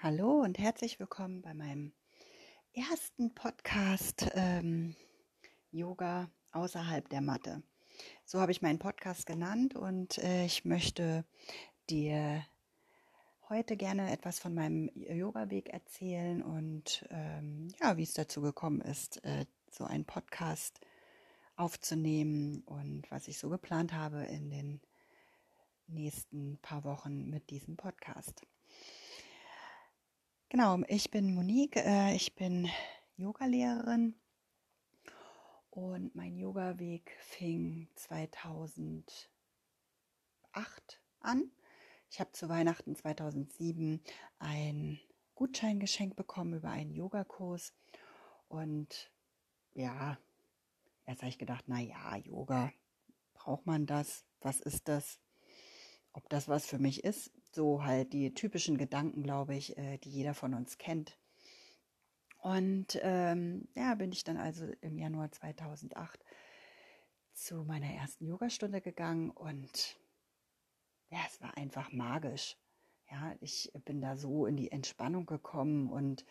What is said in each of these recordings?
Hallo und herzlich willkommen bei meinem ersten Podcast ähm, Yoga außerhalb der Matte. So habe ich meinen Podcast genannt und äh, ich möchte dir heute gerne etwas von meinem Yoga-Weg erzählen und ähm, ja, wie es dazu gekommen ist, äh, so einen Podcast aufzunehmen und was ich so geplant habe in den nächsten paar Wochen mit diesem Podcast. Genau, ich bin Monique, äh, ich bin Yogalehrerin und mein Yoga-Weg fing 2008 an. Ich habe zu Weihnachten 2007 ein Gutscheingeschenk bekommen über einen Yogakurs und ja, erst habe ich gedacht, na ja, Yoga, braucht man das? Was ist das? Ob das was für mich ist? So halt die typischen Gedanken, glaube ich, äh, die jeder von uns kennt. Und ähm, ja, bin ich dann also im Januar 2008 zu meiner ersten Yogastunde gegangen und ja, es war einfach magisch. Ja, ich bin da so in die Entspannung gekommen und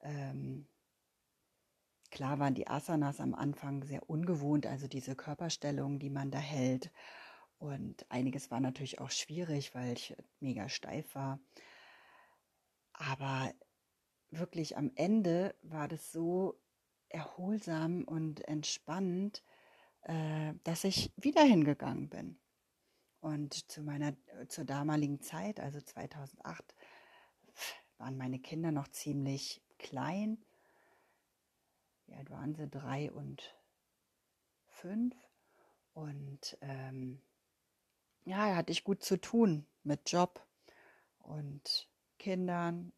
ähm, klar waren die Asanas am Anfang sehr ungewohnt, also diese Körperstellung, die man da hält. Und einiges war natürlich auch schwierig, weil ich mega steif war. Aber wirklich am Ende war das so erholsam und entspannend, äh, dass ich wieder hingegangen bin. Und zu meiner, zur damaligen Zeit, also 2008, waren meine Kinder noch ziemlich klein. Wie alt waren sie? Drei und fünf. Und ähm, ja, hatte ich gut zu tun mit Job und Kindern.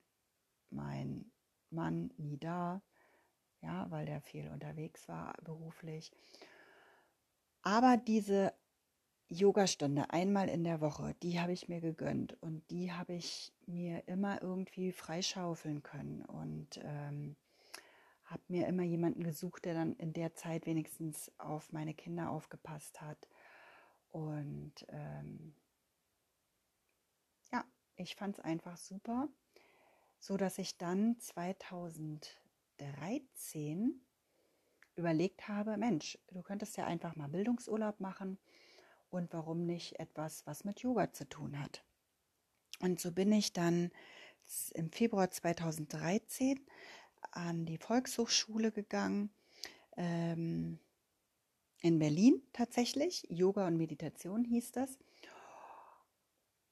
Mein Mann nie da, ja, weil der viel unterwegs war beruflich. Aber diese Yogastunde einmal in der Woche, die habe ich mir gegönnt und die habe ich mir immer irgendwie freischaufeln können und ähm, habe mir immer jemanden gesucht, der dann in der Zeit wenigstens auf meine Kinder aufgepasst hat und ähm, ja, ich fand es einfach super, so dass ich dann 2013 überlegt habe, Mensch, du könntest ja einfach mal Bildungsurlaub machen und warum nicht etwas, was mit Yoga zu tun hat. Und so bin ich dann im Februar 2013 an die Volkshochschule gegangen. Ähm, in Berlin tatsächlich. Yoga und Meditation hieß das.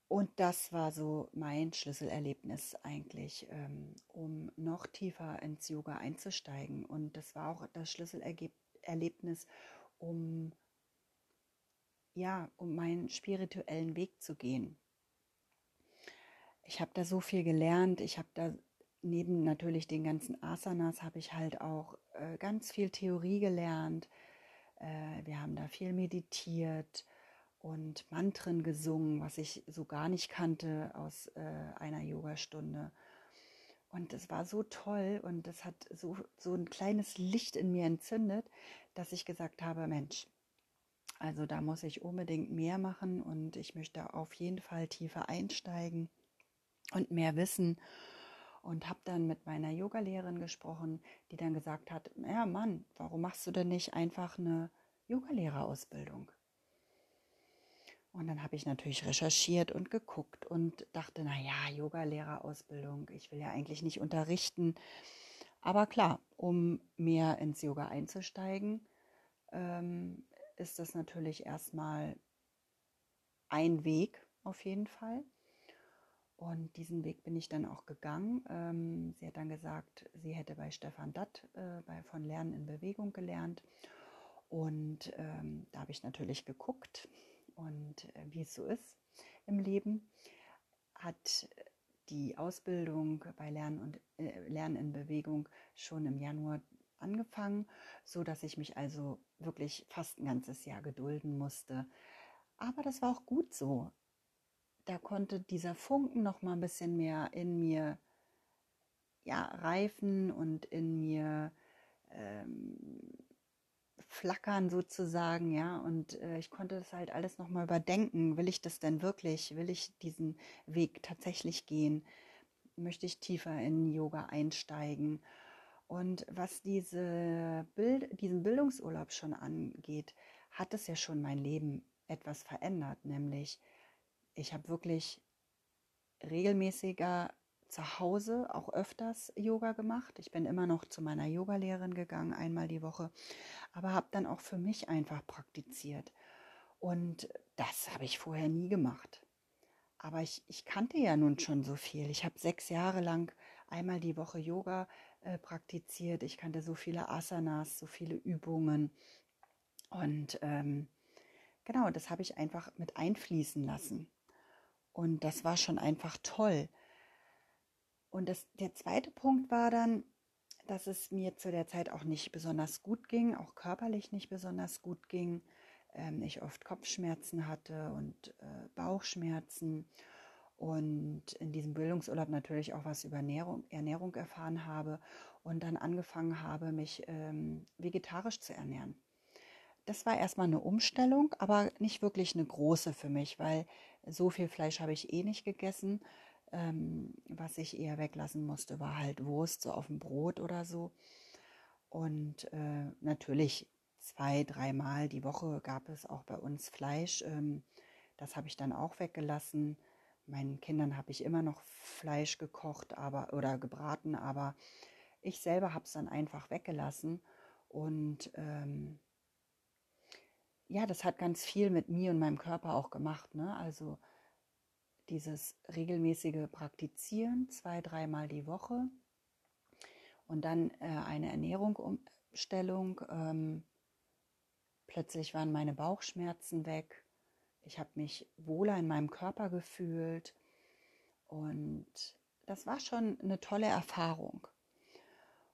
Und das war so mein Schlüsselerlebnis eigentlich, ähm, um noch tiefer ins Yoga einzusteigen. Und das war auch das Schlüsselerlebnis, um ja, um meinen spirituellen Weg zu gehen. Ich habe da so viel gelernt. Ich habe da neben natürlich den ganzen Asanas habe ich halt auch äh, ganz viel Theorie gelernt, wir haben da viel meditiert und Mantren gesungen, was ich so gar nicht kannte aus äh, einer Yogastunde. Und es war so toll und es hat so, so ein kleines Licht in mir entzündet, dass ich gesagt habe, Mensch, also da muss ich unbedingt mehr machen und ich möchte auf jeden Fall tiefer einsteigen und mehr wissen und habe dann mit meiner Yogalehrerin gesprochen, die dann gesagt hat, ja Mann, warum machst du denn nicht einfach eine Yogalehrerausbildung? Und dann habe ich natürlich recherchiert und geguckt und dachte, naja, Yogalehrerausbildung, ich will ja eigentlich nicht unterrichten. Aber klar, um mehr ins Yoga einzusteigen, ähm, ist das natürlich erstmal ein Weg auf jeden Fall. Und diesen Weg bin ich dann auch gegangen. Ähm, sie hat dann gesagt, sie hätte bei Stefan Datt äh, bei, von Lernen in Bewegung gelernt. Und ähm, da habe ich natürlich geguckt und äh, wie es so ist im Leben. Hat die Ausbildung bei Lernen und äh, Lernen in Bewegung schon im Januar angefangen, so dass ich mich also wirklich fast ein ganzes Jahr gedulden musste. Aber das war auch gut so da konnte dieser Funken noch mal ein bisschen mehr in mir ja, reifen und in mir ähm, flackern sozusagen, ja, und äh, ich konnte das halt alles nochmal überdenken. Will ich das denn wirklich? Will ich diesen Weg tatsächlich gehen? möchte ich tiefer in Yoga einsteigen. Und was diese Bild, diesen Bildungsurlaub schon angeht, hat es ja schon mein Leben etwas verändert. Nämlich, ich habe wirklich regelmäßiger zu Hause auch öfters Yoga gemacht. Ich bin immer noch zu meiner Yogalehrerin gegangen, einmal die Woche, aber habe dann auch für mich einfach praktiziert. Und das habe ich vorher nie gemacht. Aber ich, ich kannte ja nun schon so viel. Ich habe sechs Jahre lang einmal die Woche Yoga äh, praktiziert. Ich kannte so viele Asanas, so viele Übungen. Und ähm, genau, das habe ich einfach mit einfließen lassen. Und das war schon einfach toll. Und das, der zweite Punkt war dann, dass es mir zu der Zeit auch nicht besonders gut ging, auch körperlich nicht besonders gut ging ähm, ich oft Kopfschmerzen hatte und äh, Bauchschmerzen und in diesem Bildungsurlaub natürlich auch was über Ernährung, Ernährung erfahren habe und dann angefangen habe, mich ähm, vegetarisch zu ernähren. Das war erstmal eine Umstellung, aber nicht wirklich eine große für mich, weil so viel Fleisch habe ich eh nicht gegessen. Ähm, was ich eher weglassen musste, war halt Wurst, so auf dem Brot oder so. Und äh, natürlich zwei, dreimal die Woche gab es auch bei uns Fleisch. Ähm, das habe ich dann auch weggelassen. Meinen Kindern habe ich immer noch Fleisch gekocht aber, oder gebraten, aber ich selber habe es dann einfach weggelassen. Und ähm, ja, das hat ganz viel mit mir und meinem Körper auch gemacht. Ne? Also dieses regelmäßige Praktizieren, zwei, dreimal die Woche und dann äh, eine Ernährungsumstellung. Ähm, Plötzlich waren meine Bauchschmerzen weg. Ich habe mich wohler in meinem Körper gefühlt. Und das war schon eine tolle Erfahrung.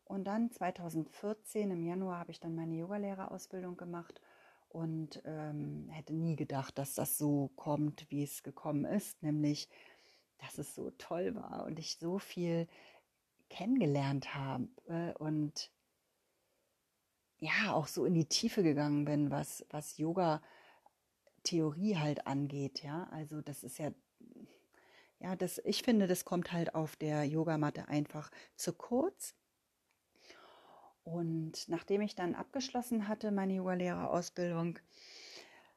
Und dann 2014 im Januar habe ich dann meine Yogalehrerausbildung gemacht und ähm, hätte nie gedacht, dass das so kommt, wie es gekommen ist, nämlich, dass es so toll war und ich so viel kennengelernt habe und ja auch so in die Tiefe gegangen bin, was, was Yoga-Theorie halt angeht. Ja, also das ist ja, ja, das, ich finde, das kommt halt auf der Yogamatte einfach zu kurz. Und nachdem ich dann abgeschlossen hatte, meine Yogalehrerausbildung,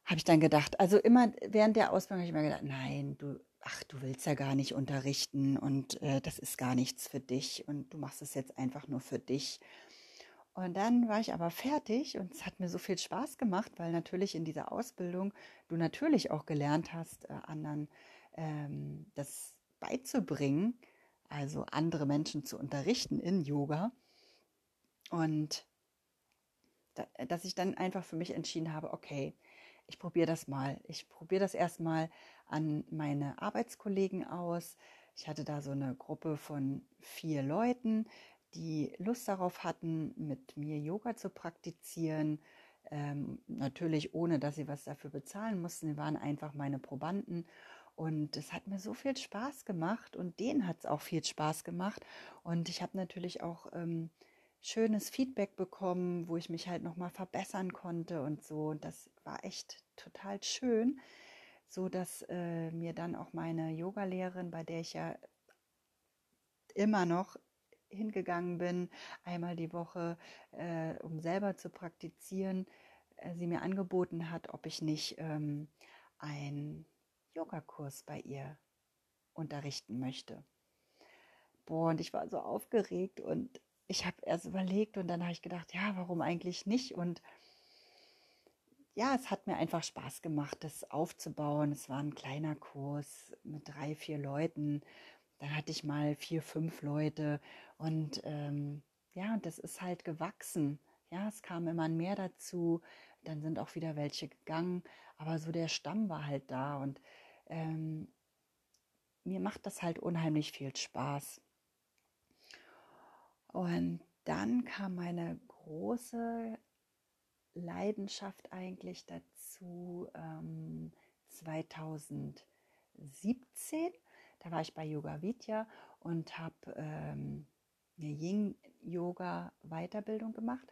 habe ich dann gedacht, also immer während der Ausbildung habe ich mir gedacht, nein, du, ach, du willst ja gar nicht unterrichten und äh, das ist gar nichts für dich und du machst es jetzt einfach nur für dich. Und dann war ich aber fertig und es hat mir so viel Spaß gemacht, weil natürlich in dieser Ausbildung du natürlich auch gelernt hast, äh, anderen ähm, das beizubringen, also andere Menschen zu unterrichten in Yoga. Und da, dass ich dann einfach für mich entschieden habe, okay, ich probiere das mal. Ich probiere das erstmal an meine Arbeitskollegen aus. Ich hatte da so eine Gruppe von vier Leuten, die Lust darauf hatten, mit mir Yoga zu praktizieren. Ähm, natürlich ohne, dass sie was dafür bezahlen mussten. Sie waren einfach meine Probanden. Und es hat mir so viel Spaß gemacht und denen hat es auch viel Spaß gemacht. Und ich habe natürlich auch ähm, schönes Feedback bekommen, wo ich mich halt nochmal verbessern konnte und so. Und das war echt total schön, so dass äh, mir dann auch meine Yogalehrerin, bei der ich ja immer noch hingegangen bin, einmal die Woche, äh, um selber zu praktizieren, äh, sie mir angeboten hat, ob ich nicht ähm, einen Yogakurs bei ihr unterrichten möchte. Boah, und ich war so aufgeregt und ich habe erst überlegt und dann habe ich gedacht, ja, warum eigentlich nicht? Und ja, es hat mir einfach Spaß gemacht, das aufzubauen. Es war ein kleiner Kurs mit drei, vier Leuten dann hatte ich mal vier, fünf Leute und ähm, ja, das ist halt gewachsen. Ja, es kam immer mehr dazu. Dann sind auch wieder welche gegangen, aber so der Stamm war halt da und ähm, mir macht das halt unheimlich viel Spaß. Und dann kam meine große Leidenschaft eigentlich dazu ähm, 2017 da war ich bei Yoga Vidya und habe ähm, eine Yin-Yoga-Weiterbildung gemacht.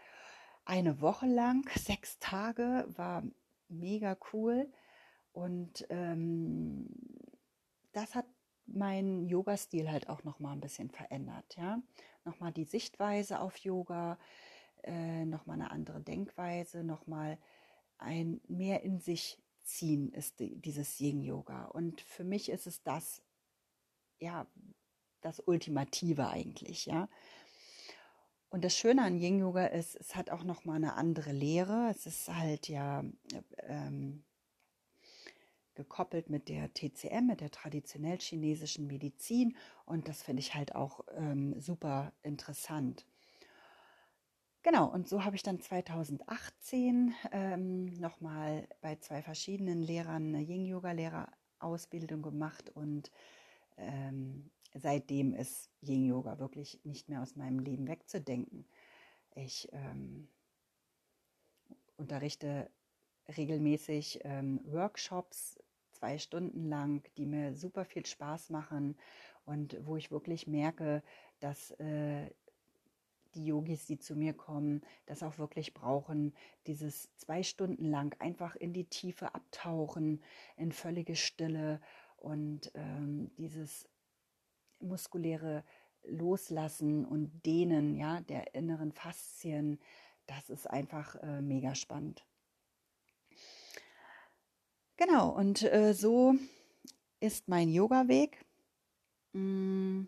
Eine Woche lang, sechs Tage, war mega cool. Und ähm, das hat meinen Yoga-Stil halt auch noch mal ein bisschen verändert, ja. Noch mal die Sichtweise auf Yoga, äh, noch mal eine andere Denkweise, noch mal ein mehr in sich ziehen ist die, dieses Yin-Yoga. Und für mich ist es das, ja, das Ultimative eigentlich, ja. Und das Schöne an Yin Yoga ist, es hat auch noch mal eine andere Lehre. Es ist halt ja ähm, gekoppelt mit der TCM, mit der traditionell chinesischen Medizin. Und das finde ich halt auch ähm, super interessant. Genau, und so habe ich dann 2018 ähm, nochmal bei zwei verschiedenen Lehrern eine Yin-Yoga-Lehrerausbildung gemacht und ähm, seitdem ist Yin-Yoga wirklich nicht mehr aus meinem Leben wegzudenken. Ich ähm, unterrichte regelmäßig ähm, Workshops, zwei Stunden lang, die mir super viel Spaß machen und wo ich wirklich merke, dass äh, die Yogis, die zu mir kommen, das auch wirklich brauchen, dieses zwei Stunden lang einfach in die Tiefe abtauchen, in völlige Stille und ähm, dieses muskuläre Loslassen und Dehnen ja, der inneren Faszien, das ist einfach äh, mega spannend. Genau, und äh, so ist mein Yoga-Weg. Mm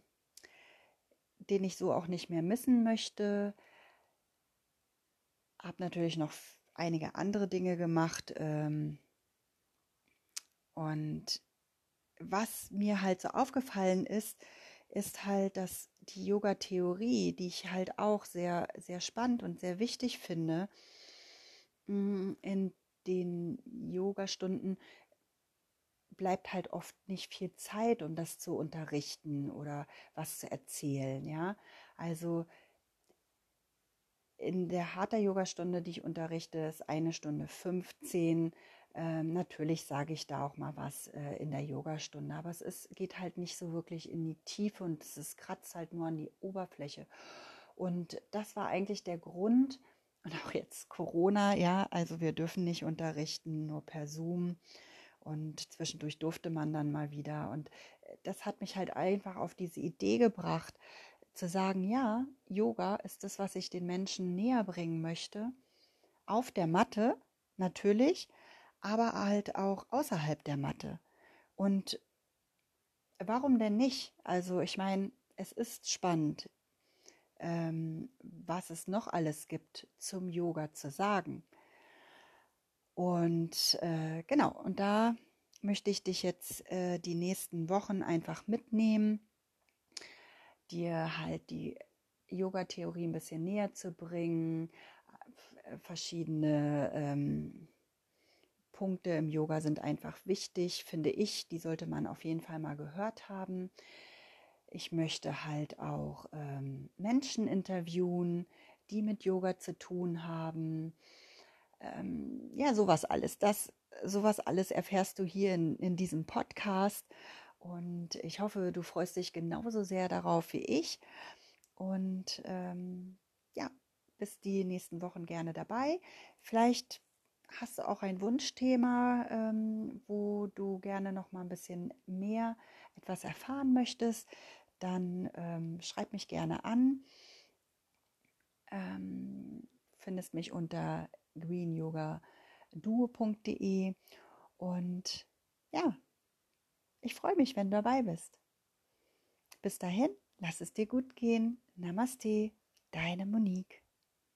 den ich so auch nicht mehr missen möchte. Habe natürlich noch einige andere Dinge gemacht. Ähm, und was mir halt so aufgefallen ist, ist halt, dass die Yoga-Theorie, die ich halt auch sehr, sehr spannend und sehr wichtig finde, mm, in den Yoga-Stunden bleibt halt oft nicht viel Zeit, um das zu unterrichten oder was zu erzählen, ja. Also in der Hatha-Yoga-Stunde, die ich unterrichte, ist eine Stunde 15. Ähm, natürlich sage ich da auch mal was äh, in der Yogastunde, aber es ist, geht halt nicht so wirklich in die Tiefe und es ist, kratzt halt nur an die Oberfläche. Und das war eigentlich der Grund, und auch jetzt Corona, ja, also wir dürfen nicht unterrichten, nur per Zoom. Und zwischendurch durfte man dann mal wieder. Und äh, das hat mich halt einfach auf diese Idee gebracht, zu sagen, ja, Yoga ist das, was ich den Menschen näher bringen möchte. Auf der Matte natürlich, aber halt auch außerhalb der Matte. Und warum denn nicht? Also ich meine, es ist spannend, ähm, was es noch alles gibt zum Yoga zu sagen. Und äh, genau, und da möchte ich dich jetzt äh, die nächsten Wochen einfach mitnehmen, dir halt die Yoga-Theorie ein bisschen näher zu bringen, äh, verschiedene ähm, Punkte im Yoga sind einfach wichtig, finde ich. Die sollte man auf jeden Fall mal gehört haben. Ich möchte halt auch ähm, Menschen interviewen, die mit Yoga zu tun haben ähm, ja, sowas alles. Das, sowas alles erfährst du hier in, in diesem Podcast. Und ich hoffe, du freust dich genauso sehr darauf wie ich. Und ähm, ja, bist die nächsten Wochen gerne dabei. Vielleicht hast du auch ein Wunschthema, ähm, wo du gerne noch mal ein bisschen mehr etwas erfahren möchtest, dann ähm, schreib mich gerne an. Ähm, findest mich unter greenyogaduo.de und ja, ich freue mich, wenn du dabei bist. Bis dahin, lass es dir gut gehen. Namaste, deine Monique.